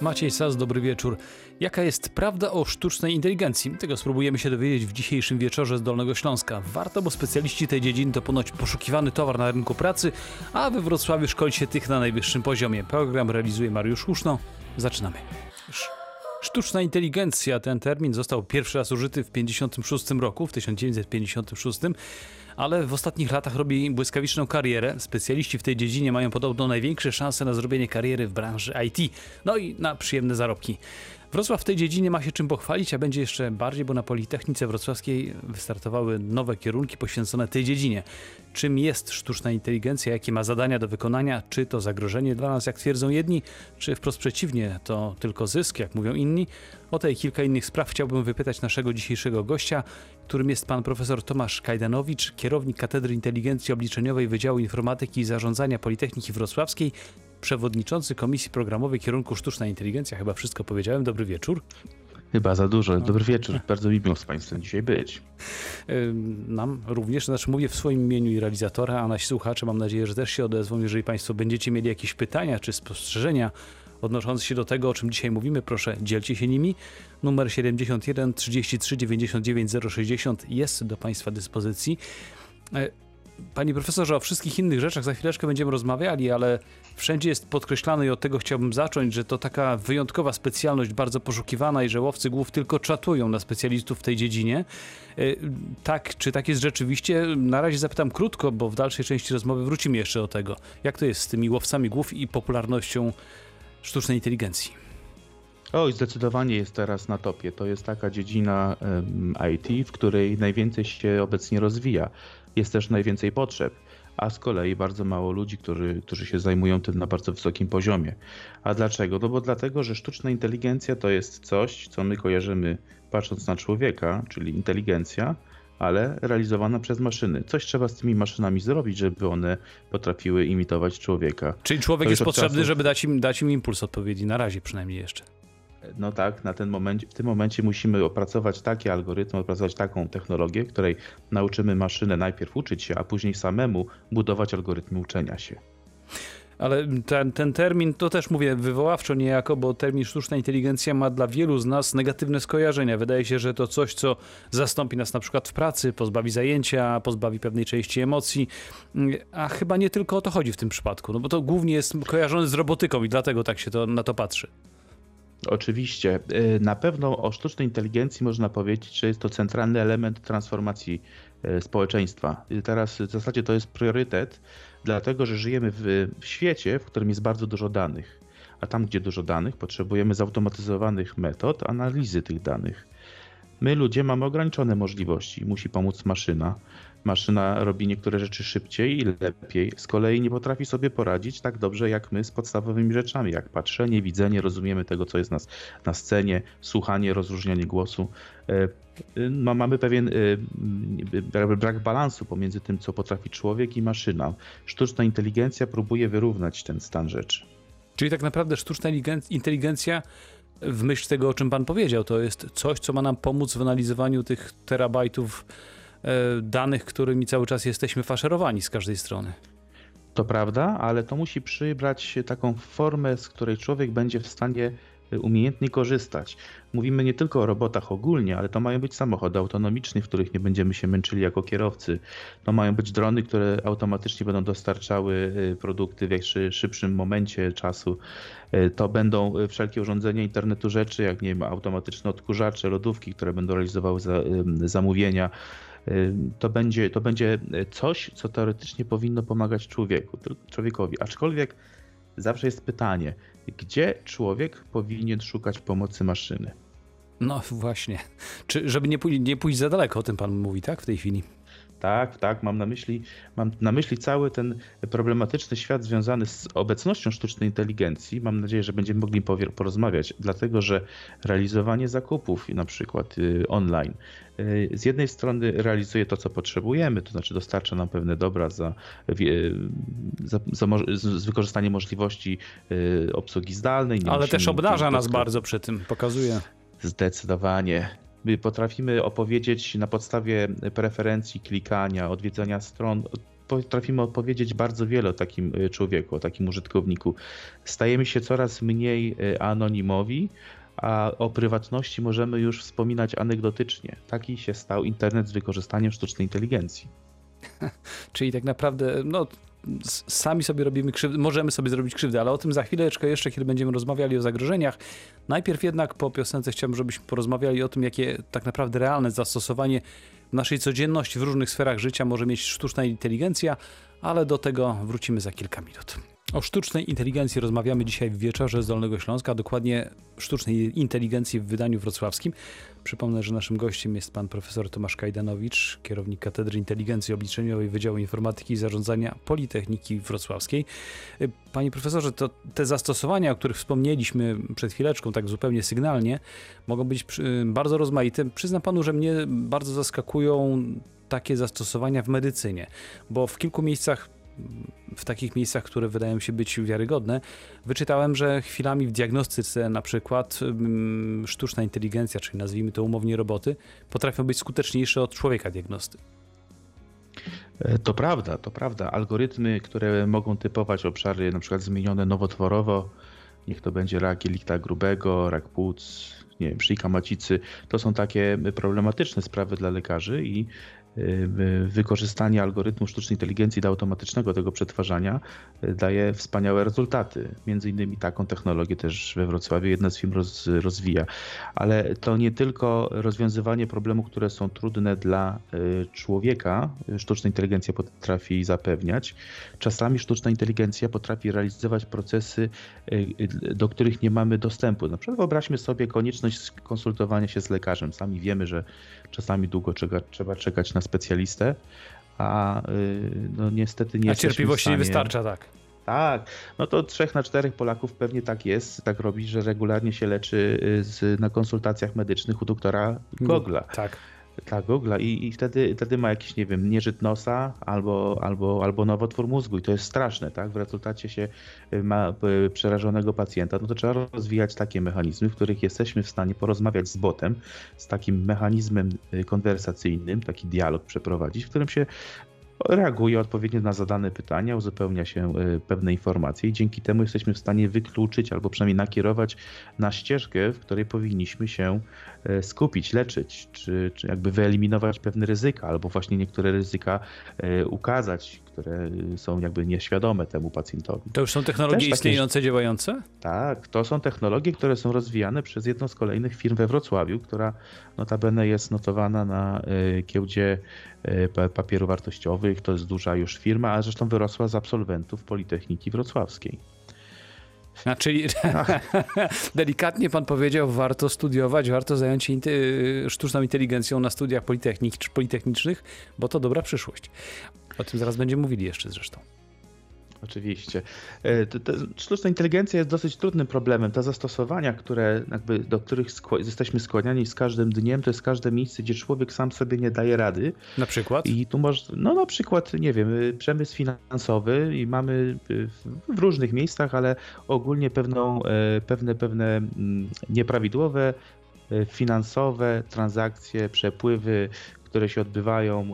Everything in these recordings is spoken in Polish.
Maciej Sas, dobry wieczór. Jaka jest prawda o sztucznej inteligencji? Tego spróbujemy się dowiedzieć w dzisiejszym wieczorze z Dolnego Śląska. Warto, bo specjaliści tej dziedziny to ponoć poszukiwany towar na rynku pracy, a we Wrocławiu szkoli się tych na najwyższym poziomie. Program realizuje Mariusz Łuszno. Zaczynamy. Sztuczna inteligencja, ten termin został pierwszy raz użyty w 1956 roku, w 1956 ale w ostatnich latach robi błyskawiczną karierę. Specjaliści w tej dziedzinie mają podobno największe szanse na zrobienie kariery w branży IT, no i na przyjemne zarobki. Wrocław w tej dziedzinie ma się czym pochwalić, a będzie jeszcze bardziej, bo na Politechnice Wrocławskiej wystartowały nowe kierunki poświęcone tej dziedzinie. Czym jest sztuczna inteligencja, jakie ma zadania do wykonania, czy to zagrożenie dla nas, jak twierdzą jedni, czy wprost przeciwnie, to tylko zysk, jak mówią inni? O tej kilka innych spraw chciałbym wypytać naszego dzisiejszego gościa, którym jest pan profesor Tomasz Kajdanowicz, kierownik Katedry Inteligencji Obliczeniowej Wydziału Informatyki i Zarządzania Politechniki Wrocławskiej, przewodniczący Komisji Programowej Kierunku Sztuczna Inteligencja. Chyba wszystko powiedziałem. Dobry wieczór. Chyba za dużo. Dobry wieczór. Bardzo mi miło z Państwem dzisiaj być. Nam również, znaczy mówię w swoim imieniu i realizatora, a nasi słuchacze mam nadzieję, że też się odezwą. Jeżeli Państwo będziecie mieli jakieś pytania czy spostrzeżenia odnoszące się do tego, o czym dzisiaj mówimy, proszę dzielcie się nimi. Numer 71 33 99 060 jest do Państwa dyspozycji. Panie profesorze, o wszystkich innych rzeczach za chwileczkę będziemy rozmawiali, ale wszędzie jest podkreślane i od tego chciałbym zacząć, że to taka wyjątkowa specjalność, bardzo poszukiwana i że łowcy głów tylko czatują na specjalistów w tej dziedzinie. E, tak, czy tak jest rzeczywiście? Na razie zapytam krótko, bo w dalszej części rozmowy wrócimy jeszcze do tego. Jak to jest z tymi łowcami głów i popularnością sztucznej inteligencji? Oj, zdecydowanie jest teraz na topie. To jest taka dziedzina IT, w której najwięcej się obecnie rozwija. Jest też najwięcej potrzeb, a z kolei bardzo mało ludzi, którzy, którzy się zajmują tym na bardzo wysokim poziomie. A dlaczego? No bo dlatego, że sztuczna inteligencja to jest coś, co my kojarzymy patrząc na człowieka, czyli inteligencja, ale realizowana przez maszyny. Coś trzeba z tymi maszynami zrobić, żeby one potrafiły imitować człowieka. Czyli człowiek jest potrzebny, czasu... żeby dać im, dać im impuls odpowiedzi, na razie przynajmniej jeszcze. No tak, na ten moment, w tym momencie musimy opracować takie algorytmy, opracować taką technologię, której nauczymy maszynę najpierw uczyć się, a później samemu budować algorytmy uczenia się. Ale ten, ten termin to też mówię wywoławczo niejako, bo termin sztuczna inteligencja ma dla wielu z nas negatywne skojarzenia. Wydaje się, że to coś, co zastąpi nas na przykład w pracy, pozbawi zajęcia, pozbawi pewnej części emocji. A chyba nie tylko o to chodzi w tym przypadku, no bo to głównie jest kojarzone z robotyką i dlatego tak się to, na to patrzy. Oczywiście. Y, na pewno o sztucznej inteligencji można powiedzieć, że jest to centralny element transformacji y, społeczeństwa. Teraz w zasadzie to jest priorytet, dlatego że żyjemy w, w świecie, w którym jest bardzo dużo danych. A tam, gdzie dużo danych, potrzebujemy zautomatyzowanych metod analizy tych danych. My, ludzie, mamy ograniczone możliwości. Musi pomóc maszyna. Maszyna robi niektóre rzeczy szybciej i lepiej. Z kolei nie potrafi sobie poradzić tak dobrze jak my z podstawowymi rzeczami, jak patrzenie, widzenie, rozumiemy tego, co jest na, na scenie, słuchanie, rozróżnianie głosu. E, no, mamy pewien e, brak balansu pomiędzy tym, co potrafi człowiek i maszyna. Sztuczna inteligencja próbuje wyrównać ten stan rzeczy. Czyli tak naprawdę sztuczna inteligencja w myśl tego, o czym Pan powiedział, to jest coś, co ma nam pomóc w analizowaniu tych terabajtów e, danych, którymi cały czas jesteśmy faszerowani z każdej strony. To prawda, ale to musi przybrać taką formę, z której człowiek będzie w stanie umiejętnie korzystać. Mówimy nie tylko o robotach ogólnie, ale to mają być samochody autonomiczne, w których nie będziemy się męczyli jako kierowcy. To mają być drony, które automatycznie będą dostarczały y, produkty w szybszym momencie czasu. To będą wszelkie urządzenia internetu rzeczy, jak nie wiem, automatyczne odkurzacze, lodówki, które będą realizowały za, zamówienia to będzie, to będzie coś, co teoretycznie powinno pomagać człowieku, człowiekowi. Aczkolwiek zawsze jest pytanie, gdzie człowiek powinien szukać pomocy maszyny? No właśnie. Czy żeby nie, pój nie pójść za daleko, o tym pan mówi, tak, w tej chwili? Tak, tak, mam na myśli, mam na myśli cały ten problematyczny świat związany z obecnością sztucznej inteligencji. Mam nadzieję, że będziemy mogli porozmawiać, dlatego że realizowanie zakupów na przykład y, online y, z jednej strony realizuje to, co potrzebujemy, to znaczy dostarcza nam pewne dobra za, za, za z wykorzystaniem możliwości y, obsługi zdalnej. Ale też obdarza nas bardzo przy tym, pokazuje. Zdecydowanie. My potrafimy opowiedzieć na podstawie preferencji, klikania, odwiedzania stron potrafimy odpowiedzieć bardzo wiele o takim człowieku, o takim użytkowniku. Stajemy się coraz mniej anonimowi, a o prywatności możemy już wspominać anegdotycznie. Taki się stał internet z wykorzystaniem sztucznej inteligencji. Czyli tak naprawdę, no, sami sobie robimy krzywdę, możemy sobie zrobić krzywdę, ale o tym za chwileczkę jeszcze, kiedy będziemy rozmawiali o zagrożeniach. Najpierw jednak po piosence chciałbym, żebyśmy porozmawiali o tym, jakie tak naprawdę realne zastosowanie w naszej codzienności w różnych sferach życia może mieć sztuczna inteligencja, ale do tego wrócimy za kilka minut. O sztucznej inteligencji rozmawiamy dzisiaj w wieczorze z Dolnego Śląska, dokładnie sztucznej inteligencji w wydaniu wrocławskim. Przypomnę, że naszym gościem jest pan profesor Tomasz Kajdanowicz, kierownik Katedry Inteligencji Obliczeniowej Wydziału Informatyki i Zarządzania Politechniki Wrocławskiej. Panie profesorze, to te zastosowania, o których wspomnieliśmy przed chwileczką, tak zupełnie sygnalnie, mogą być bardzo rozmaite. Przyznam panu, że mnie bardzo zaskakują takie zastosowania w medycynie, bo w kilku miejscach w takich miejscach, które wydają się być wiarygodne, wyczytałem, że chwilami w diagnostyce na przykład mm, sztuczna inteligencja, czyli nazwijmy to umownie roboty, potrafią być skuteczniejsze od człowieka diagnosty. E, to prawda, to prawda. Algorytmy, które mogą typować obszary na przykład zmienione nowotworowo, niech to będzie rak jelita grubego, rak płuc, nie wiem, szyjka macicy, to są takie problematyczne sprawy dla lekarzy i wykorzystanie algorytmu sztucznej inteligencji do automatycznego tego przetwarzania y, daje wspaniałe rezultaty. Między innymi taką technologię też we Wrocławiu jedna z firm roz, rozwija. Ale to nie tylko rozwiązywanie problemów, które są trudne dla y, człowieka, sztuczna inteligencja potrafi zapewniać. Czasami sztuczna inteligencja potrafi realizować procesy, do których nie mamy dostępu. Na przykład wyobraźmy sobie konieczność konsultowania się z lekarzem. Sami wiemy, że czasami długo trzeba czekać na specjalistę, a y, no niestety nie A cierpliwości nie wystarcza, tak. Tak, no to trzech na czterech Polaków pewnie tak jest, tak robi, że regularnie się leczy y, z, na konsultacjach medycznych u doktora Gogla. Tak dla Google i, i wtedy, wtedy ma jakiś, nie wiem, nieżyt nosa albo, albo, albo nowotwór mózgu i to jest straszne, tak? W rezultacie się y, ma y, przerażonego pacjenta, no to trzeba rozwijać takie mechanizmy, w których jesteśmy w stanie porozmawiać z botem, z takim mechanizmem y, konwersacyjnym, taki dialog przeprowadzić, w którym się reaguje odpowiednio na zadane pytania, uzupełnia się pewne informacje i dzięki temu jesteśmy w stanie wykluczyć albo przynajmniej nakierować na ścieżkę, w której powinniśmy się E, skupić, leczyć, czy, czy jakby wyeliminować pewne ryzyka, albo właśnie niektóre ryzyka e, ukazać, które są jakby nieświadome temu pacjentowi. To już są technologie Też istniejące, takie, działające? Tak, to są technologie, które są rozwijane przez jedną z kolejnych firm we Wrocławiu, która notabene jest notowana na e, giełdzie papierów wartościowych. To jest duża już firma, a zresztą wyrosła z absolwentów Politechniki Wrocławskiej. A czyli delikatnie pan powiedział, warto studiować, warto zająć się sztuczną inteligencją na studiach politechnicznych, bo to dobra przyszłość. O tym zaraz będziemy mówili jeszcze zresztą. Oczywiście. E, sztuczna inteligencja jest dosyć trudnym problemem. Te zastosowania, które jakby, do których skło jesteśmy skłaniani z każdym dniem, to jest każde miejsce, gdzie człowiek sam sobie nie daje rady. Na przykład? I tu może, no na przykład, nie wiem, y, przemysł finansowy i mamy y, w różnych miejscach, ale ogólnie pewną, e, pewne, pewne mm, nieprawidłowe e, finansowe transakcje, przepływy, które się odbywają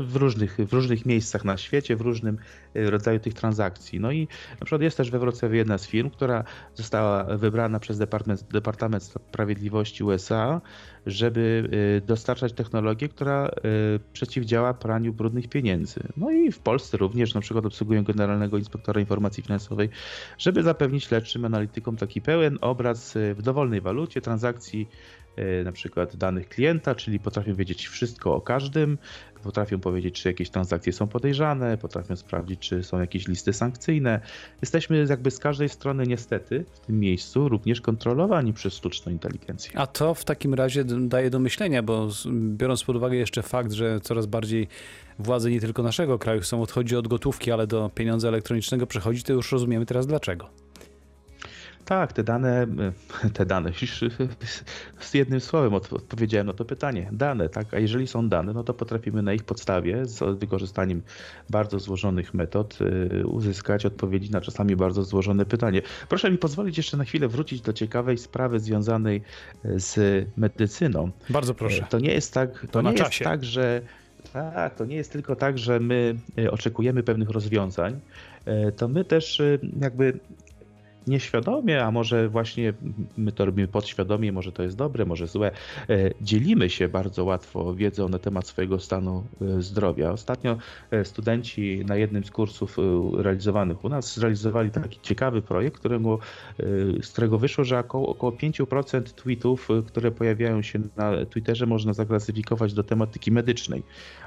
w różnych, w różnych miejscach na świecie, w różnym e, rodzaju tych transakcji. No i na przykład jest też we Wrocławiu jedna z firm, która została wybrana przez Departament, Departament Sprawiedliwości USA, żeby e, dostarczać technologię, która e, przeciwdziała praniu brudnych pieniędzy. No i w Polsce również na przykład obsługują Generalnego Inspektora Informacji Finansowej, żeby zapewnić śledczym analitykom taki pełen obraz w dowolnej walucie transakcji na przykład danych klienta, czyli potrafią wiedzieć wszystko o każdym, potrafią powiedzieć, czy jakieś transakcje są podejrzane, potrafią sprawdzić, czy są jakieś listy sankcyjne. Jesteśmy jakby z każdej strony niestety w tym miejscu również kontrolowani przez sztuczną inteligencję. A to w takim razie daje do myślenia, bo biorąc pod uwagę jeszcze fakt, że coraz bardziej władze nie tylko naszego kraju chcą odchodzić od gotówki, ale do pieniądza elektronicznego przechodzić, to już rozumiemy teraz dlaczego. Tak, te dane, te dane, z jednym słowem odpowiedziałem na to pytanie. Dane, tak, a jeżeli są dane, no to potrafimy na ich podstawie z wykorzystaniem bardzo złożonych metod y, uzyskać odpowiedzi na czasami bardzo złożone pytanie. Proszę mi pozwolić jeszcze na chwilę wrócić do ciekawej sprawy związanej z medycyną. Bardzo proszę. To nie jest tak, to, to nie jest tak, że Tak, to nie jest tylko tak, że my oczekujemy pewnych rozwiązań, to my też jakby nieświadomie, a może właśnie my to robimy podświadomie, może to jest dobre, może złe, e, dzielimy się bardzo łatwo wiedzą na temat swojego stanu e, zdrowia. Ostatnio e, studenci na jednym z kursów realizowanych u nas zrealizowali taki ciekawy projekt, którego, z którego wyszło, że około, około 5% tweetów, które pojawiają się na Twitterze można zaklasyfikować do tematyki medycznej.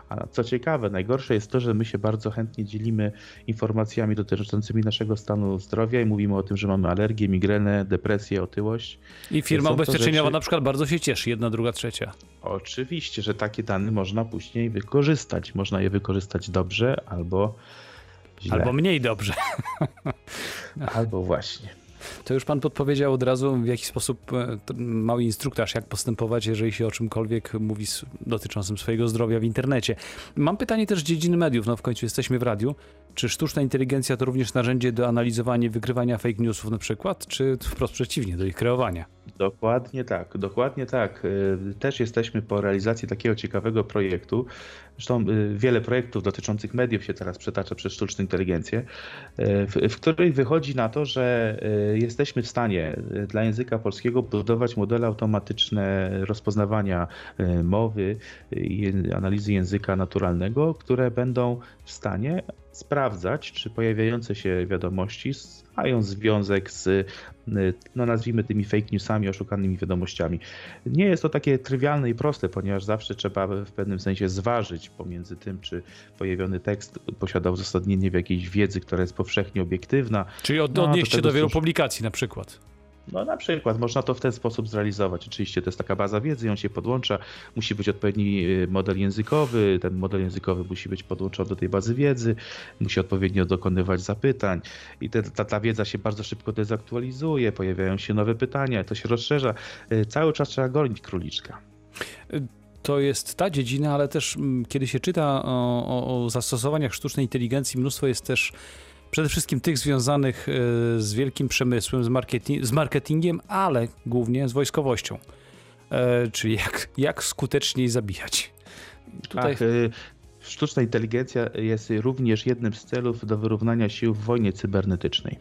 A co ciekawe, najgorsze jest to, że my się bardzo chętnie dzielimy informacjami dotyczącymi naszego stanu zdrowia i mówimy o tym, że mamy alergię, migrenę, depresję, otyłość. I firma ubezpieczeniowa rzeczy... na przykład bardzo się cieszy, jedna, druga, trzecia. Oczywiście, że takie dane można później wykorzystać. Można je wykorzystać dobrze albo źle. Albo mniej dobrze. Albo właśnie. To już pan podpowiedział od razu, w jaki sposób e, mały instruktaż, jak postępować, jeżeli się o czymkolwiek mówi dotyczącym swojego zdrowia w internecie. Mam pytanie też z dziedziny mediów, no w końcu jesteśmy w radiu. Czy sztuczna inteligencja to również narzędzie do analizowania, wykrywania fake newsów na przykład, czy wprost przeciwnie, do ich kreowania? Dokładnie tak, dokładnie tak. Y, też jesteśmy po realizacji takiego ciekawego projektu. Zresztą y, wiele projektów dotyczących mediów się teraz przetacza przez sztuczną inteligencję, w, w której wychodzi na to, że jesteśmy w stanie dla języka polskiego budować modele automatyczne rozpoznawania mowy i analizy języka naturalnego, które będą w stanie sprawdzać, czy pojawiające się wiadomości mają związek z, no nazwijmy tymi fake newsami, oszukanymi wiadomościami. Nie jest to takie trywialne i proste, ponieważ zawsze trzeba w pewnym sensie zważyć pomiędzy tym, czy pojawiony tekst posiada uzasadnienie w jakiejś wiedzy, która jest powszechnie obiektywna. Czyli od, no, odnieść się do wielu publikacji na przykład. No na przykład można to w ten sposób zrealizować. Oczywiście to jest taka baza wiedzy, on się podłącza, musi być odpowiedni y, model językowy, ten model językowy musi być podłączony do tej bazy wiedzy, musi odpowiednio dokonywać zapytań. I te, ta, ta wiedza się bardzo szybko dezaktualizuje, pojawiają się nowe pytania, to się rozszerza. Y, cały czas trzeba gonić króliczka. To jest ta dziedzina, ale też mm, kiedy się czyta o, o, o, zastosowaniach sztucznej inteligencji, mnóstwo jest też Przede wszystkim tych związanych e, z wielkim przemysłem, z, marketing, z marketingiem, ale głównie z wojskowością. E, czyli jak, jak skuteczniej zabijać. Tutaj... Ach, y, sztuczna inteligencja jest również jednym z celów do wyrównania sił w wojnie cybernetycznej.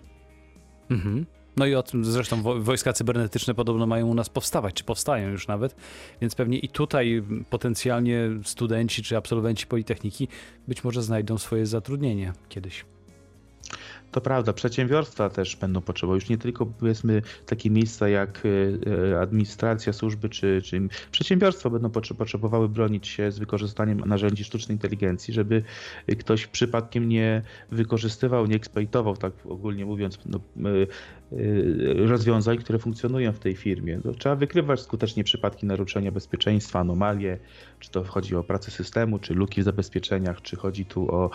Mhm. No i o tym zresztą wojska cybernetyczne podobno mają u nas powstawać, czy powstają już nawet, więc pewnie i tutaj potencjalnie studenci czy absolwenci Politechniki być może znajdą swoje zatrudnienie kiedyś. To prawda, przedsiębiorstwa też będą potrzebowały, już nie tylko powiedzmy takie miejsca jak e, e, administracja, służby, czy, czy przedsiębiorstwa będą potrzebowały bronić się z wykorzystaniem narzędzi sztucznej inteligencji, żeby ktoś przypadkiem nie wykorzystywał, nie eksploitował, tak ogólnie mówiąc, no, e, rozwiązań, które funkcjonują w tej firmie. No, trzeba wykrywać skutecznie przypadki naruszenia bezpieczeństwa, anomalie, czy to chodzi o pracę systemu, czy luki w zabezpieczeniach, czy chodzi tu o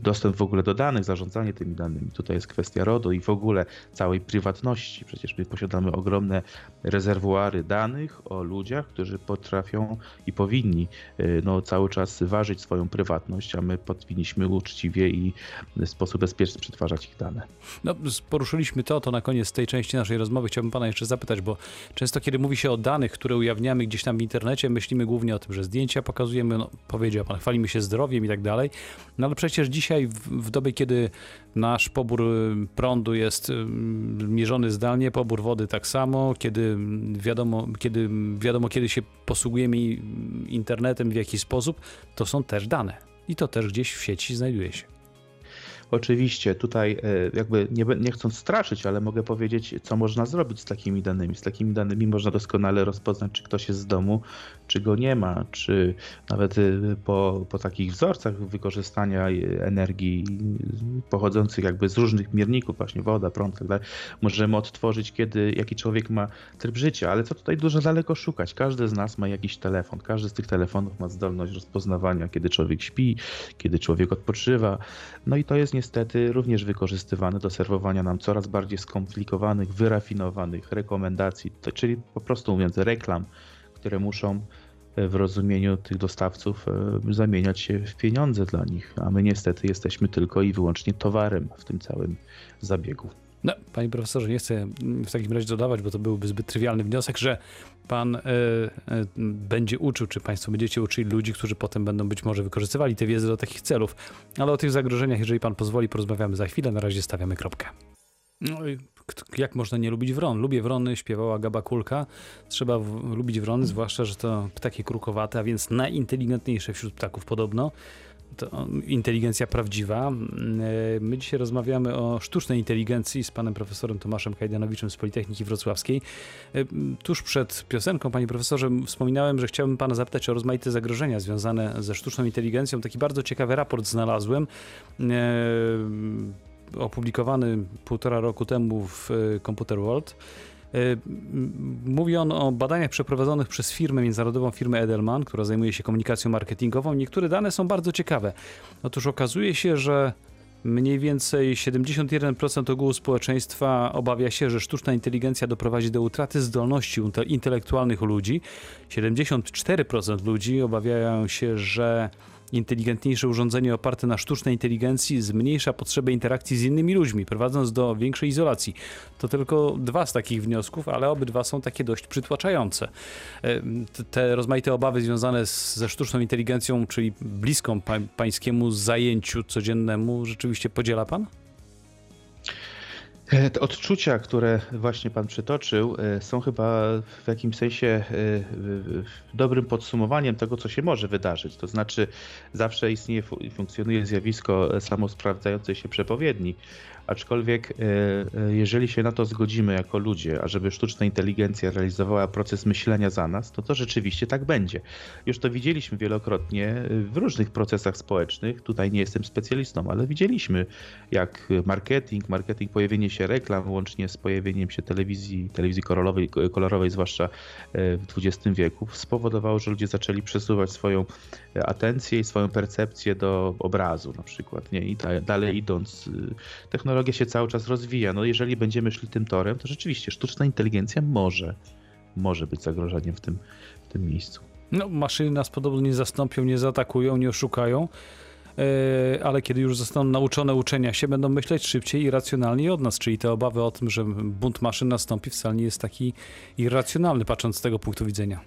dostęp w ogóle do danych, zarządzanie tymi danymi. Tutaj jest kwestia RODO i w ogóle całej prywatności. Przecież my posiadamy ogromne rezerwuary danych o ludziach, którzy potrafią i powinni y, no, cały czas ważyć swoją prywatność, a my powinniśmy uczciwie i w sposób bezpieczny przetwarzać ich dane. No, poruszyliśmy to, to na koniec tej części naszej rozmowy chciałbym pana jeszcze zapytać, bo często kiedy mówi się o danych, które ujawniamy gdzieś tam w internecie, myślimy głównie o tym, że zdjęcia pokazujemy, no, powiedział pan, chwalimy się zdrowiem i tak dalej, no ale przecież dzisiaj w, w dobie, kiedy Nasz pobór y, prądu jest y, mierzony zdalnie, pobór wody tak samo, kiedy wiadomo, kiedy wiadomo, kiedy się posługujemy internetem, w jaki sposób, to są też dane. I to też gdzieś w sieci znajduje się. Oczywiście tutaj e, jakby nie, nie chcąc straszyć, ale mogę powiedzieć, co można zrobić z takimi danymi. Z takimi danymi można doskonale rozpoznać, czy ktoś jest z domu, czy go nie ma, czy nawet e, po, po takich wzorcach wykorzystania energii pochodzących jakby z różnych mierników, właśnie woda, prąd, tak dalej, możemy odtworzyć, kiedy jaki człowiek ma tryb życia. Ale co tutaj dużo daleko szukać? Każdy z nas ma jakiś telefon. Każdy z tych telefonów ma zdolność rozpoznawania, kiedy człowiek śpi, kiedy człowiek odpoczywa. No i to jest nie niestety również wykorzystywane do serwowania nam coraz bardziej skomplikowanych, wyrafinowanych rekomendacji, czyli po prostu mówiąc reklam, które muszą w rozumieniu tych dostawców e, zamieniać się w pieniądze dla nich, a my niestety jesteśmy tylko i wyłącznie towarem w tym całym zabiegu. No, panie profesorze, nie chcę w takim razie dodawać, bo to byłby zbyt trywialny wniosek, że pan e, e, będzie uczył, czy państwo będziecie uczyli ludzi, którzy potem będą być może wykorzystywali tę wiedzę do takich celów. Ale o tych zagrożeniach, jeżeli pan pozwoli, porozmawiamy za chwilę. Na razie stawiamy kropkę. No i jak można nie lubić wron? Lubię wrony, śpiewała Gaba Kulka. Trzeba w, lubić wrony, zwłaszcza, że to ptaki krukowate, a więc najinteligentniejsze wśród ptaków podobno to inteligencja prawdziwa. E, my dzisiaj rozmawiamy o sztucznej inteligencji z panem profesorem Tomaszem Kajdanowiczem z Politechniki Wrocławskiej. E, tuż przed piosenką, panie profesorze, wspominałem, że chciałbym pana zapytać o rozmaite zagrożenia związane ze sztuczną inteligencją. Taki bardzo ciekawy raport znalazłem e, opublikowany półtora roku temu w Computer World. Y, mówi on o badaniach przeprowadzonych przez firmę, międzynarodową firmę Edelman, która zajmuje się komunikacją marketingową. Niektóre dane są bardzo ciekawe. Otóż okazuje się, że mniej więcej 71% ogółu społeczeństwa obawia się, że sztuczna inteligencja doprowadzi do utraty zdolności intelektualnych ludzi. 74% ludzi obawiają się, że Inteligentniejsze urządzenie oparte na sztucznej inteligencji zmniejsza potrzebę interakcji z innymi ludźmi, prowadząc do większej izolacji. To tylko dwa z takich wniosków, ale obydwa są takie dość przytłaczające. E, te rozmaite obawy związane z, ze sztuczną inteligencją, czyli bliską pańskiemu zajęciu codziennemu, rzeczywiście podziela pan? E, te odczucia, które właśnie Pan przytoczył, e, są chyba w jakimś sensie e, dobrym podsumowaniem tego, co się może wydarzyć. To znaczy, zawsze istnieje i funkcjonuje zjawisko samosprawdzającej się przepowiedni. Aczkolwiek, jeżeli się na to zgodzimy jako ludzie, ażeby sztuczna inteligencja realizowała proces myślenia za nas, to to rzeczywiście tak będzie. Już to widzieliśmy wielokrotnie w różnych procesach społecznych. Tutaj nie jestem specjalistą, ale widzieliśmy, jak marketing, marketing, pojawienie się reklam, łącznie z pojawieniem się telewizji, telewizji kolorowej, kolorowej zwłaszcza e, w XX wieku, spowodowało, że ludzie zaczęli przesuwać swoją atencję i swoją percepcję do obrazu na przykład. Nie? I dalej idąc, y, technologia się cały czas rozwija. No jeżeli będziemy szli tym torem, to rzeczywiście sztuczna inteligencja może, może być zagrożeniem w tym, w tym miejscu. No, maszyny nas podobno nie zastąpią, nie zaatakują, nie oszukają. E, ale kiedy już zostaną nauczone uczenia się, będą myśleć szybciej i racjonalniej od nas, czyli te obawy o tym, że bunt maszyn nastąpi wcale nie jest taki irracjonalny, patrząc z tego punktu widzenia.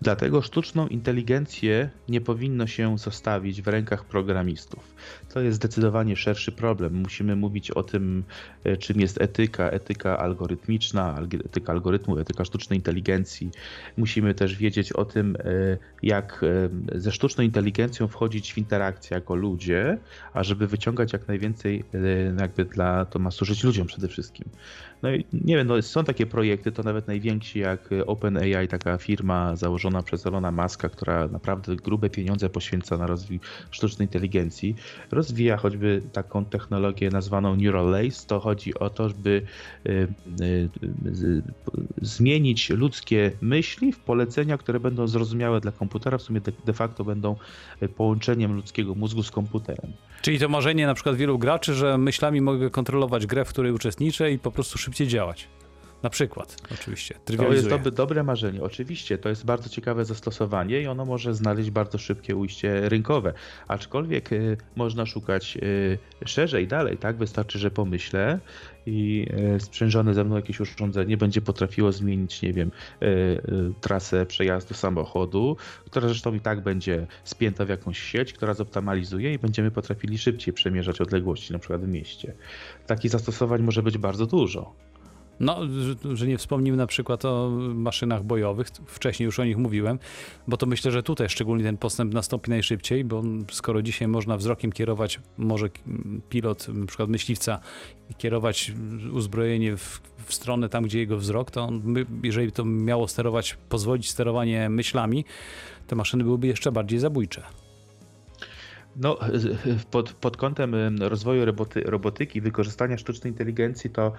Dlatego sztuczną inteligencję nie powinno się zostawić w rękach programistów. To jest zdecydowanie szerszy problem. Musimy mówić o tym, e, czym jest etyka, etyka algorytmiczna, etyka algorytmu, etyka sztucznej inteligencji. Musimy też wiedzieć o tym, e, jak e, ze sztuczną inteligencją wchodzić w interakcję jako ludzie, a żeby wyciągać jak najwięcej, jakby dla, to ma służyć ludziom przede wszystkim. No i nie wiem, no są takie projekty, to nawet najwięksi jak OpenAI, taka firma założona przez Elona Muska, która naprawdę grube pieniądze poświęca na rozwój sztucznej inteligencji, rozwija choćby taką technologię nazwaną Neural Lace. To chodzi o to, żeby y, y, zmienić ludzkie myśli w polecenia, które będą zrozumiałe dla komputera, w sumie de facto będą połączeniem ludzkiego mózgu z komputerem. Czyli to marzenie na przykład wielu graczy, że myślami mogę kontrolować grę, w której uczestniczę i po prostu szybciej działać. Na przykład, oczywiście. To jest dobre, dobre marzenie. Oczywiście, to jest bardzo ciekawe zastosowanie i ono może znaleźć bardzo szybkie ujście rynkowe. Aczkolwiek y, można szukać y, szerzej, dalej, tak? Wystarczy, że pomyślę i y, sprzężone ze mną jakieś urządzenie będzie potrafiło zmienić, nie wiem, y, y, trasę przejazdu samochodu, która zresztą i tak będzie spięta w jakąś sieć, która zoptymalizuje i będziemy potrafili szybciej przemierzać odległości, na przykład w mieście. Takich zastosowań może być bardzo dużo. No, że, nie wspomnimy na przykład o maszynach bojowych, wcześniej już o nich mówiłem, bo to myślę, że tutaj szczególnie ten postęp nastąpi najszybciej, bo skoro dzisiaj można wzrokiem kierować, może pilot, na przykład myśliwca, kierować uzbrojenie w, w stronę tam, gdzie jego wzrok, to my, jeżeli to miało sterować, pozwolić sterowanie myślami, te maszyny byłyby jeszcze bardziej zabójcze. No, pod, pod kątem rozwoju roboty, robotyki, wykorzystania sztucznej inteligencji, to,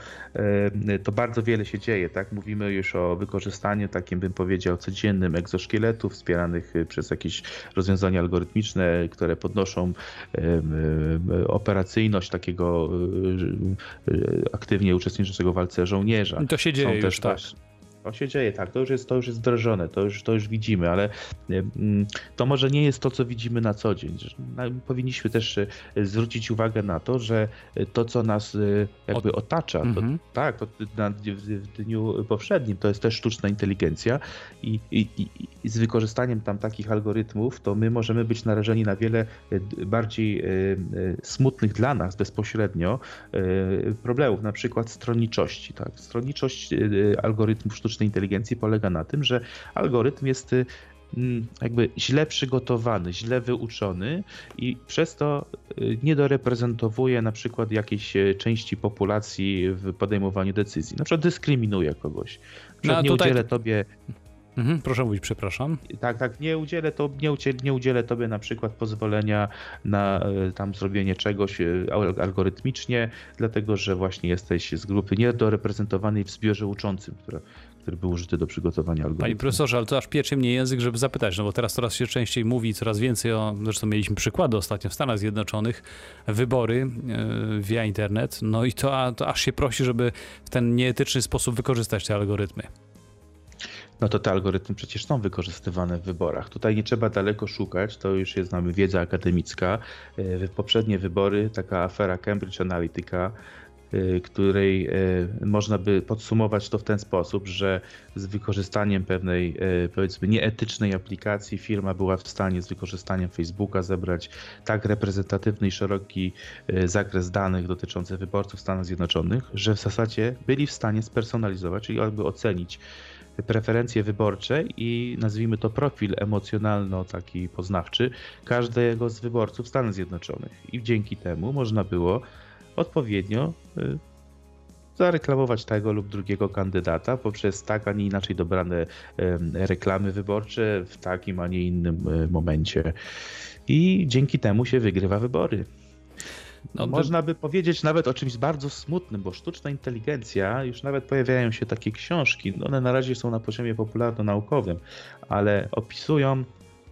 to bardzo wiele się dzieje. Tak? Mówimy już o wykorzystaniu, takim bym powiedział, codziennym egzoszkieletów wspieranych y, przez jakieś rozwiązania algorytmiczne, które podnoszą operacyjność takiego y, y, aktywnie uczestniczącego w walce żołnierza. To się dzieje Są już, tak. To się dzieje, tak, to już jest, to już jest wdrożone, to już, to już widzimy, ale mm, to może nie jest to, co widzimy na co dzień. Powinniśmy też e, zwrócić uwagę na to, że to, co nas jakby otacza, to, mhm. tak, to na, w dniu poprzednim to jest też sztuczna inteligencja i, i, i, z wykorzystaniem tam takich algorytmów, to my możemy być narażeni na wiele bardziej smutnych dla nas bezpośrednio problemów, na przykład stronniczości. Tak? Stronniczość algorytmów sztucznej sztucznej inteligencji polega na tym, że algorytm jest y, mm, jakby źle przygotowany, źle wyuczony i przez to y, nie doreprezentowuje na przykład jakiejś y, części populacji w podejmowaniu decyzji. Na przykład dyskryminuje kogoś. Na no, nie tutaj... udzielę tobie Mhm, proszę mówić, przepraszam. Tak, tak, nie udzielę, to, nie, udzielę, nie udzielę tobie na przykład pozwolenia na e, tam zrobienie czegoś e, algorytmicznie, dlatego że właśnie jesteś z grupy niedoreprezentowanej w zbiorze uczącym, która, który był użyty do przygotowania algorytmu. Panie profesorze, ale to aż pieczy mnie język, żeby zapytać, no bo teraz coraz się częściej mówi, coraz więcej o, zresztą mieliśmy przykłady ostatnio w Stanach Zjednoczonych, wybory yy, via internet, no i to, to aż się prosi, żeby w ten nieetyczny sposób wykorzystać te algorytmy no to te algorytmy przecież są wykorzystywane w wyborach. Tutaj nie trzeba daleko szukać, to już jest znamy wiedza akademicka. W poprzednie wybory taka afera Cambridge Analytica, y, której y, można by podsumować to w ten sposób, że z wykorzystaniem pewnej powiedzmy nieetycznej aplikacji firma była w stanie z wykorzystaniem Facebooka zebrać tak reprezentatywny i szeroki zakres danych dotyczących wyborców Stanów Zjednoczonych, że w zasadzie byli w stanie spersonalizować, czyli jakby ocenić preferencje wyborcze i nazwijmy to profil emocjonalno taki poznawczy każdego z wyborców Stanów Zjednoczonych. I dzięki temu można było odpowiednio y, zareklamować tego lub drugiego kandydata poprzez tak, a nie inaczej dobrane reklamy wyborcze w takim, a nie innym y, momencie. I dzięki temu się wygrywa wybory. No, Można by powiedzieć nawet o czymś bardzo smutnym, bo sztuczna inteligencja, już nawet pojawiają się takie książki, one na razie są na poziomie popularno-naukowym, ale opisują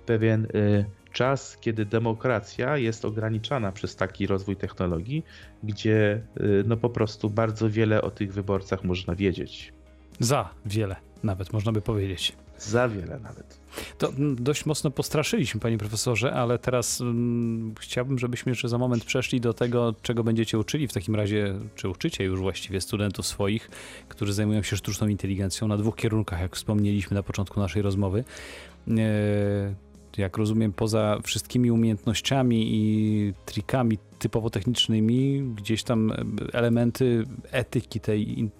pewien y, czas, kiedy demokracja jest ograniczana przez taki rozwój technologii, gdzie y, no po prostu bardzo wiele o tych wyborcach można wiedzieć. Za wiele, nawet można by powiedzieć. Za wiele nawet. To mm, dość mocno postraszyliśmy, panie profesorze, ale teraz um, chciałbym, żebyśmy jeszcze za moment przeszli do tego, czego będziecie uczyli w takim razie, czy uczycie już właściwie studentów swoich, którzy zajmują się sztuczną inteligencją na dwóch kierunkach, jak wspomnieliśmy na początku naszej rozmowy. E, jak rozumiem, poza wszystkimi umiejętnościami i trikami typowo technicznymi, gdzieś tam elementy etyki tej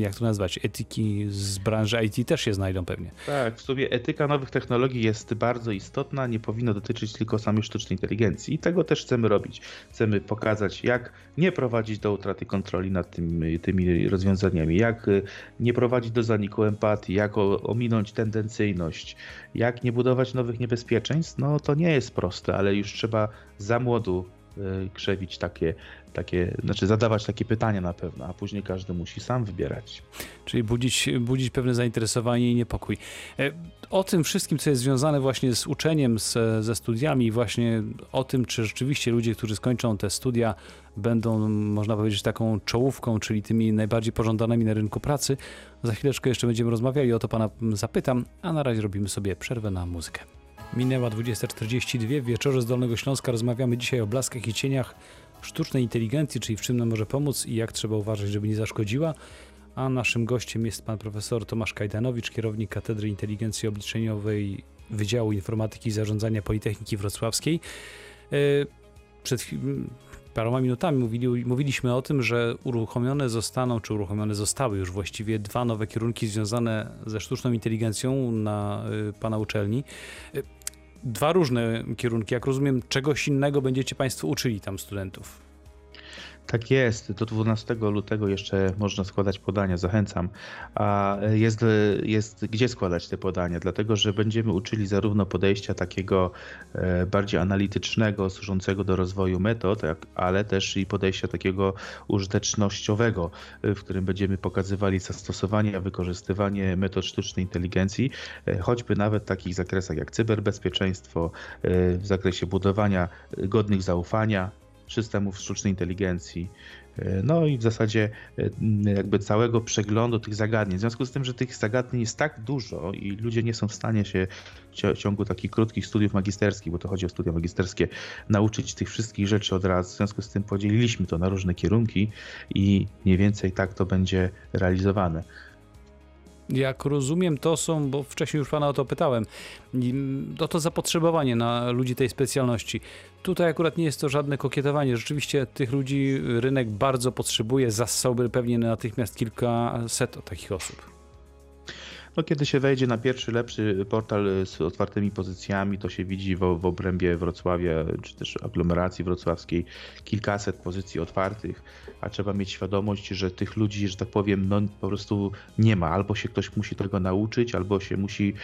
jak to nazwać, etyki z branży IT też się znajdą pewnie. Tak, w sumie etyka nowych technologii jest bardzo istotna, nie powinno dotyczyć tylko samej sztucznej inteligencji i tego też chcemy robić. Chcemy pokazać, jak nie prowadzić do utraty kontroli nad tymi, tymi rozwiązaniami, jak y, nie prowadzić do zaniku empatii, jak ominąć tendencyjność, jak nie budować nowych niebezpieczeństw. No to nie jest proste, ale już trzeba za młodu y, krzewić takie takie, znaczy zadawać takie pytania na pewno, a później każdy musi sam wybierać. Czyli budzić, budzić pewne zainteresowanie i niepokój. E, o tym wszystkim, co jest związane właśnie z uczeniem, z, ze studiami, właśnie o tym, czy rzeczywiście ludzie, którzy skończą te studia, będą, można powiedzieć, taką czołówką, czyli tymi najbardziej pożądanymi na rynku pracy. Za chwileczkę jeszcze będziemy rozmawiali, o to pana zapytam, a na razie robimy sobie przerwę na muzykę. Minęła 20.42, w wieczorze z Dolnego Śląska rozmawiamy dzisiaj o blaskach i cieniach sztucznej inteligencji, czyli w czym nam może pomóc i jak trzeba uważać, żeby nie zaszkodziła. A naszym gościem jest pan profesor Tomasz Kajdanowicz, kierownik Katedry Inteligencji Obliczeniowej Wydziału Informatyki i Zarządzania Politechniki Wrocławskiej. E, przed paroma minutami mówili, mówiliśmy o tym, że uruchomione zostaną, czy uruchomione zostały już właściwie dwa nowe kierunki związane ze sztuczną inteligencją na e, pana uczelni. Dwa różne kierunki. Jak rozumiem, czegoś innego będziecie Państwo uczyli tam studentów. Tak jest, do 12 lutego jeszcze można składać podania, zachęcam. A jest, jest gdzie składać te podania, dlatego że będziemy uczyli zarówno podejścia takiego e, bardziej analitycznego, służącego do rozwoju metod, ale też i podejścia takiego użytecznościowego, e, w którym będziemy pokazywali zastosowanie, wykorzystywanie metod sztucznej inteligencji, e, choćby nawet w takich zakresach jak cyberbezpieczeństwo, w zakresie budowania godnych zaufania, systemów sztucznej inteligencji, No i w zasadzie jakby całego przeglądu tych zagadnień. W związku z tym, że tych zagadnień jest tak dużo i ludzie nie są w stanie się w ciągu takich krótkich studiów magisterskich, bo to chodzi o studia magisterskie, nauczyć tych wszystkich rzeczy od razu. W związku z tym podzieliliśmy to na różne kierunki i mniej więcej tak to będzie realizowane. Jak rozumiem, to są, bo wcześniej już pana o to pytałem, to to zapotrzebowanie na ludzi tej specjalności. Tutaj akurat nie jest to żadne kokietowanie. Rzeczywiście tych ludzi rynek bardzo potrzebuje. Zassałby pewnie natychmiast kilkaset takich osób. No, kiedy się wejdzie na pierwszy lepszy portal z otwartymi pozycjami, to się widzi w, w obrębie Wrocławia, czy też aglomeracji wrocławskiej kilkaset pozycji otwartych, a trzeba mieć świadomość, że tych ludzi, że tak powiem, no, po prostu nie ma. Albo się ktoś musi tego nauczyć, albo się musi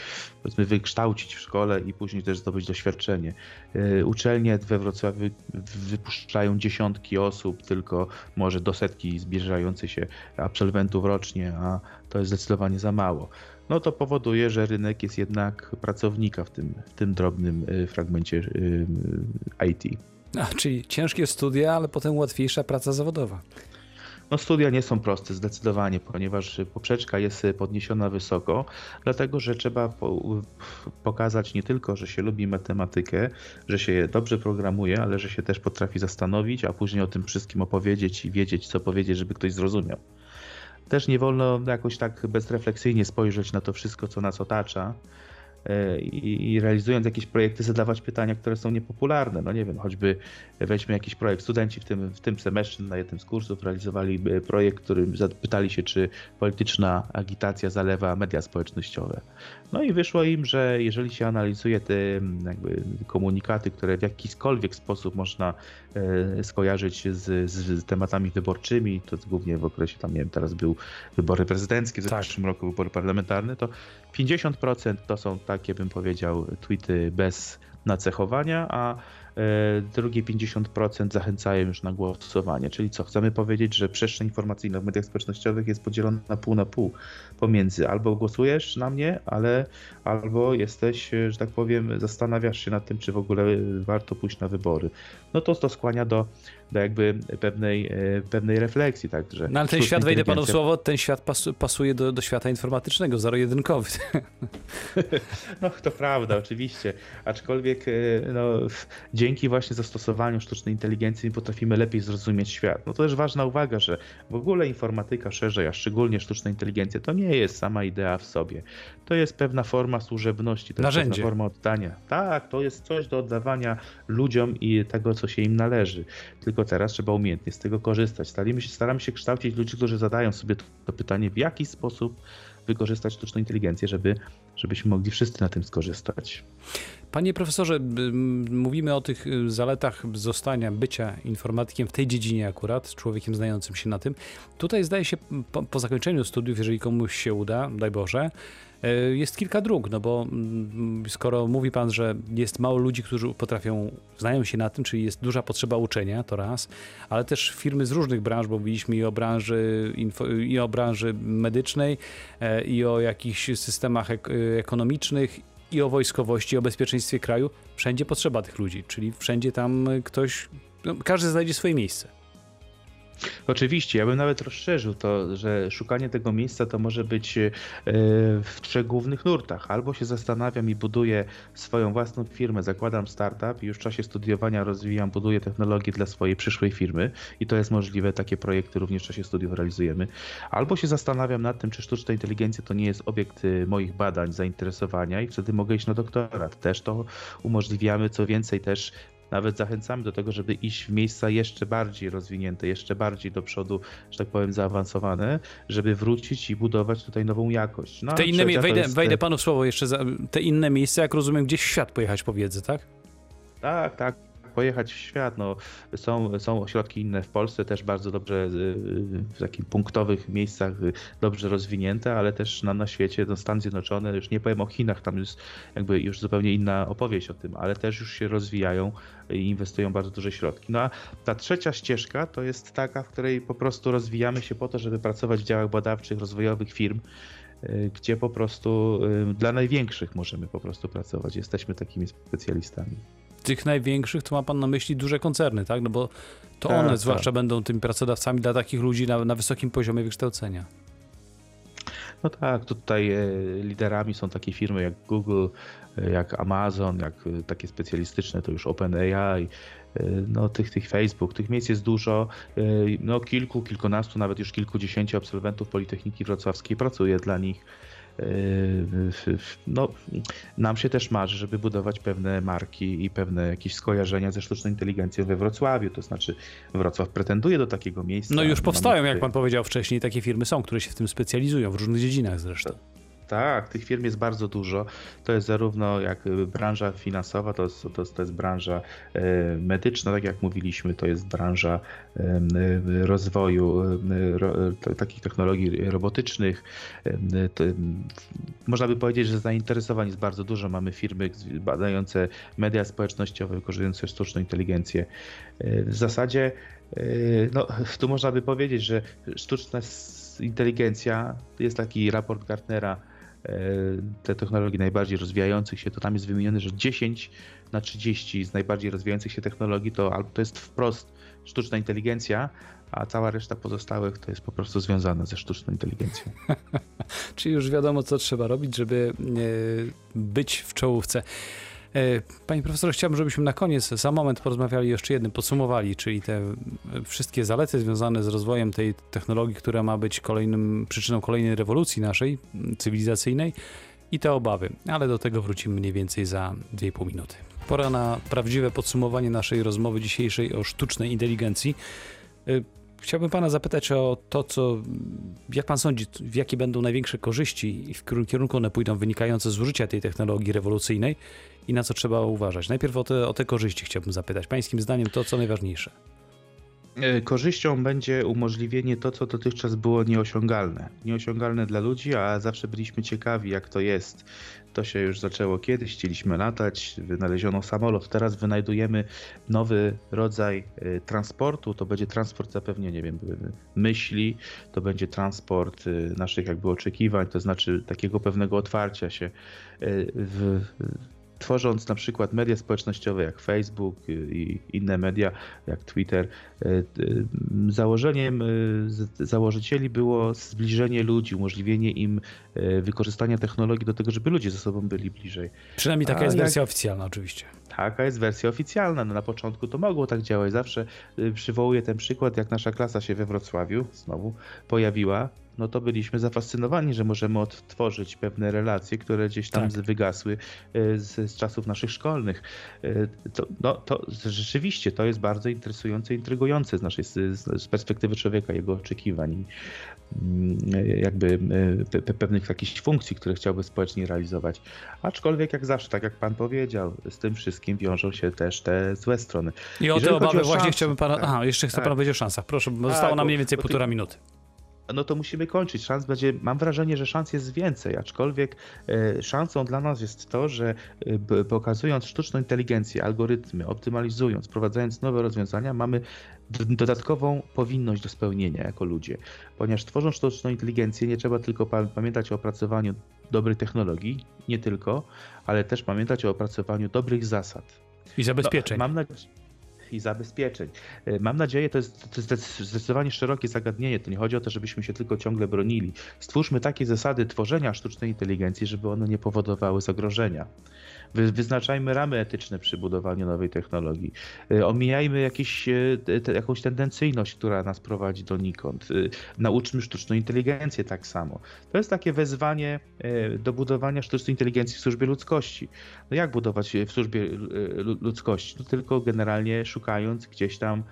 powiedzmy wykształcić w szkole i później też zdobyć doświadczenie. E, uczelnie we Wrocławiu wypuszczają dziesiątki osób, tylko może do setki zbliżających się absolwentów rocznie, a to jest zdecydowanie za mało no to powoduje, że rynek jest jednak pracownika w tym, w tym drobnym y, fragmencie y, IT. A, czyli ciężkie studia, ale potem łatwiejsza praca zawodowa. No studia nie są proste zdecydowanie, ponieważ poprzeczka jest podniesiona wysoko, dlatego że trzeba po, pokazać nie tylko, że się lubi matematykę, że się dobrze programuje, ale że się też potrafi zastanowić, a później o tym wszystkim opowiedzieć i wiedzieć, co powiedzieć, żeby ktoś zrozumiał też nie wolno jakoś tak bezrefleksyjnie spojrzeć na to wszystko, co nas otacza e, i, realizując jakieś projekty zadawać pytania, które są niepopularne. No nie wiem, choćby weźmy jakiś projekt. Studenci w tym, w tym semestrze na jednym z kursów realizowali e, projekt, którym zapytali się, czy polityczna agitacja zalewa media społecznościowe. No i wyszło im, że jeżeli się analizuje te komunikaty, które w jakikolwiek sposób można skojarzyć z, z tematami wyborczymi, to głównie w okresie tam, nie wiem, teraz był wybory prezydenckie, w tak. zeszłym roku wybory parlamentarne, to 50% to są takie, bym powiedział, tweety bez nacechowania, a E, drugie 50% zachęcają już na głosowanie. Czyli co, chcemy powiedzieć, że przestrzeń informacyjna w mediach społecznościowych jest podzielona na pół na pół pomiędzy albo głosujesz na mnie, ale albo jesteś, że tak powiem, zastanawiasz się nad tym, czy w ogóle warto pójść na wybory. No to to skłania do, do jakby pewnej, e, pewnej refleksji. Także no ale ten świat, wejdę panu słowo, ten świat pasuje do, do świata informatycznego, zero-jedynkowy. No to prawda, oczywiście. Aczkolwiek e, no, dzięki właśnie zastosowaniu sztucznej inteligencji potrafimy lepiej zrozumieć świat. No to też ważna uwaga, że w ogóle informatyka szerzej, a szczególnie sztuczna inteligencja, to nie jest sama idea w sobie. To jest pewna forma służebności, to Narzędzie. jest pewna forma oddania. Tak, to jest coś do oddawania ludziom i tego, co się im należy. Tylko teraz trzeba umiejętnie z tego korzystać. Staramy się, staramy się kształcić ludzi, którzy zadają sobie to, to pytanie, w jaki sposób wykorzystać sztuczną inteligencję, żeby, żebyśmy mogli wszyscy na tym skorzystać. Panie profesorze, mówimy o tych y, zaletach zostania, bycia informatykiem w tej dziedzinie akurat, człowiekiem znającym się na tym. Tutaj zdaje się po, po zakończeniu studiów, jeżeli komuś się uda, daj Boże, jest kilka dróg, no bo mm, skoro mówi pan, że jest mało ludzi, którzy potrafią, znają się na tym, czyli jest duża potrzeba uczenia, to raz, ale też firmy z różnych branż, bo mówiliśmy i o branży, info, i o branży medycznej, e, i o jakichś systemach ek ekonomicznych, i o wojskowości, i o bezpieczeństwie kraju, wszędzie potrzeba tych ludzi, czyli wszędzie tam ktoś, no, każdy znajdzie swoje miejsce. Oczywiście, ja bym nawet rozszerzył to, że szukanie tego miejsca to może być e, w trzech głównych nurtach. Albo się zastanawiam i buduję swoją własną firmę, zakładam startup i już w czasie studiowania rozwijam, buduję technologię dla swojej przyszłej firmy i to jest możliwe, takie projekty również w czasie studiów realizujemy. Albo się zastanawiam nad tym, czy sztuczna inteligencja to nie jest obiekt e, moich badań, zainteresowania i wtedy mogę iść na doktorat. Też to umożliwiamy, co więcej też nawet zachęcamy do tego, żeby iść w miejsca jeszcze bardziej rozwinięte, jeszcze bardziej do przodu, że tak powiem, zaawansowane, żeby wrócić i budować tutaj nową jakość. No, te inne, wejdę, jest... wejdę panu w słowo jeszcze, za, te inne miejsca, jak rozumiem, gdzieś w świat pojechać po wiedzę, tak? Tak, tak pojechać w świat. No, są, są ośrodki inne w Polsce, też bardzo dobrze w takich punktowych miejscach dobrze rozwinięte, ale też na, na świecie, no Stan Zjednoczony, już nie powiem o Chinach, tam jest jakby już zupełnie inna opowieść o tym, ale też już się rozwijają i inwestują bardzo duże środki. No a ta trzecia ścieżka to jest taka, w której po prostu rozwijamy się po to, żeby pracować w działach badawczych, rozwojowych firm, y, gdzie po prostu y, dla największych możemy po prostu pracować. Jesteśmy takimi specjalistami. Tych największych to ma pan na myśli duże koncerny, tak? No bo to Tak, one tak. zwłaszcza będą tymi pracodawcami dla takich ludzi na, na wysokim poziomie wykształcenia. No tak, tutaj e, liderami są takie firmy jak Google, e, jak Amazon, jak e, takie specjalistyczne to już OpenAI, no tych, tych Facebook, tych miejsc jest dużo, no kilku, kilkunastu, nawet już kilkudziesięciu absolwentów Politechniki Wrocławskiej pracuje dla nich. No, nam się też marzy, żeby budować pewne marki i pewne jakieś skojarzenia ze sztuczną inteligencją we Wrocławiu, to znaczy Wrocław pretenduje do takiego miejsca. No już powstają, jak pan powiedział wcześniej, takie firmy są, które się w tym specjalizują, w różnych dziedzinach zresztą. Tak, tych firm jest bardzo dużo. To jest zarówno jak y, branża finansowa, to jest, to jest, to jest branża e, medyczna, tak jak mówiliśmy, to jest branża y, rozwoju ro, takich technologii robotycznych. To, Można by powiedzieć, że zainteresowań jest bardzo dużo. Mamy firmy badające media społecznościowe, wykorzystujące sztuczną inteligencję. W zasadzie no, tu można by powiedzieć, że sztuczna inteligencja jest taki raport Gartnera te technologii najbardziej rozwijających się, to tam jest wymienione, że 10 na 30 z najbardziej rozwijających się technologii to, albo to jest wprost sztuczna inteligencja, a cała reszta pozostałych to jest po prostu związana ze sztuczną inteligencją. Czyli już wiadomo, co trzeba robić, żeby e, być w czołówce. E, Panie profesorze, chciałbym, żebyśmy na koniec za moment porozmawiali jeszcze jednym, podsumowali, czyli te e, wszystkie zalety związane z rozwojem tej technologii, która ma być kolejnym, przyczyną kolejnej rewolucji naszej cywilizacyjnej i te obawy, ale do tego wrócimy mniej więcej za 2,5 minuty. Pora na prawdziwe podsumowanie naszej rozmowy dzisiejszej o sztucznej inteligencji. Chciałbym pana zapytać o to, co, jak pan sądzi, jakie będą największe korzyści i w którym kierunku one pójdą wynikające z użycia tej technologii rewolucyjnej i na co trzeba uważać. Najpierw o te, o te korzyści chciałbym zapytać. Pańskim zdaniem to, co najważniejsze. E, Korzyścią będzie umożliwienie to, co dotychczas było nieosiągalne. Nieosiągalne dla ludzi, a zawsze byliśmy ciekawi, jak to jest. To się już zaczęło kiedyś, chcieliśmy latać, wynaleziono samolot. Teraz wynajdujemy nowy rodzaj e, transportu. To będzie transport zapewne, nie wiem, myśli, to będzie transport e, naszych jakby oczekiwań, to znaczy takiego pewnego otwarcia się. E, W, tworząc na przykład media społecznościowe jak Facebook i inne media jak Twitter, y, y, założeniem z- założycieli było zbliżenie ludzi, umożliwienie im wykorzystania technologii do tego, żeby ludzie ze sobą byli bliżej. Przynajmniej taka A jest jak- wersja oficjalna, oczywiście. Taka jest wersja oficjalna. No na początku to mogło tak działać. Zawsze przywołuję ten przykład, jak nasza klasa się we Wrocławiu znowu pojawiła. No to byliśmy zafascynowani, że możemy odtworzyć pewne relacje, które gdzieś tam Tak. wygasły y, z, z czasów naszych szkolnych. Y, To, no, to rzeczywiście to jest bardzo interesujące, intrygujące z naszej z, perspektywy człowieka, jego oczekiwań i mm, jakby y, pe, pe, pewnych jakichś funkcji, które chciałby społecznie realizować. Aczkolwiek jak zawsze, tak jak pan powiedział, z tym wszystkim wiążą się też te złe strony. I o Jeżeli te obawy o właśnie chciałbym pana... tak. Aha, jeszcze chcę Tak. pana powiedzieć o szansach. Proszę, bo Tak, zostało nam mniej więcej bo ty- półtora minuty. No to musimy kończyć. Szans będzie, mam wrażenie, że szans jest więcej, aczkolwiek e, szansą dla nas jest to, że e, pokazując sztuczną inteligencję, algorytmy, optymalizując, wprowadzając nowe rozwiązania, mamy dodatkową powinność do spełnienia jako ludzie. Ponieważ tworząc sztuczną inteligencję, nie trzeba tylko pa- pamiętać o opracowaniu dobrej technologii, nie tylko, ale też pamiętać o opracowaniu dobrych zasad. I zabezpieczeń. No, mam nadzieję. I zabezpieczeń. E, Mam nadzieję, to jest, to jest zdecy- zdecydowanie szerokie zagadnienie. To nie chodzi o to, żebyśmy się tylko ciągle bronili. Stwórzmy takie zasady tworzenia sztucznej inteligencji, żeby one nie powodowały zagrożenia. Wy, wyznaczajmy ramy etyczne przy budowaniu nowej technologii. E, Omijajmy jakieś, e, te, jakąś tendencyjność, która nas prowadzi donikąd. E, Nauczmy sztuczną inteligencję tak samo. To jest takie wezwanie do budowania sztucznej inteligencji w służbie ludzkości. No jak budować w służbie lu- ludzkości? No tylko generalnie szukając gdzieś tam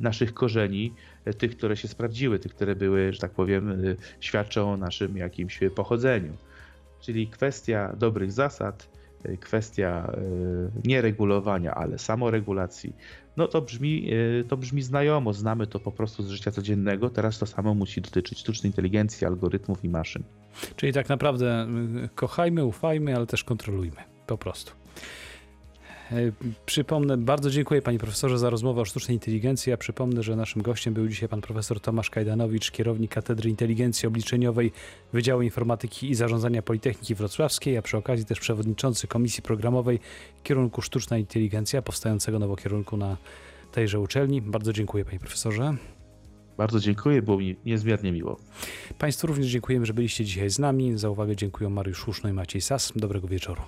naszych korzeni, tych, które się sprawdziły, tych, które były, że tak powiem, świadczą o naszym jakimś pochodzeniu. Czyli kwestia dobrych zasad, kwestia e, nie regulowania, ale samoregulacji. No to brzmi, e, to brzmi znajomo, znamy to po prostu z życia codziennego. Teraz to samo musi dotyczyć sztucznej inteligencji, algorytmów i maszyn. Czyli tak naprawdę y, kochajmy, ufajmy, ale też kontrolujmy. Po prostu. E, Przypomnę, bardzo dziękuję panie profesorze za rozmowę o sztucznej inteligencji. Ja przypomnę, że naszym gościem był dzisiaj pan profesor Tomasz Kajdanowicz, kierownik Katedry Inteligencji Obliczeniowej Wydziału Informatyki i Zarządzania Politechniki Wrocławskiej, a przy okazji też przewodniczący Komisji Programowej kierunku Sztuczna Inteligencja, powstającego nowo kierunku na tejże uczelni. Bardzo dziękuję panie profesorze. Bardzo dziękuję, było mi niezmiernie miło. Państwu również dziękujemy, że byliście dzisiaj z nami. Za uwagę dziękuję Mariusz Szuszno i Maciej Sas. Dobrego wieczoru.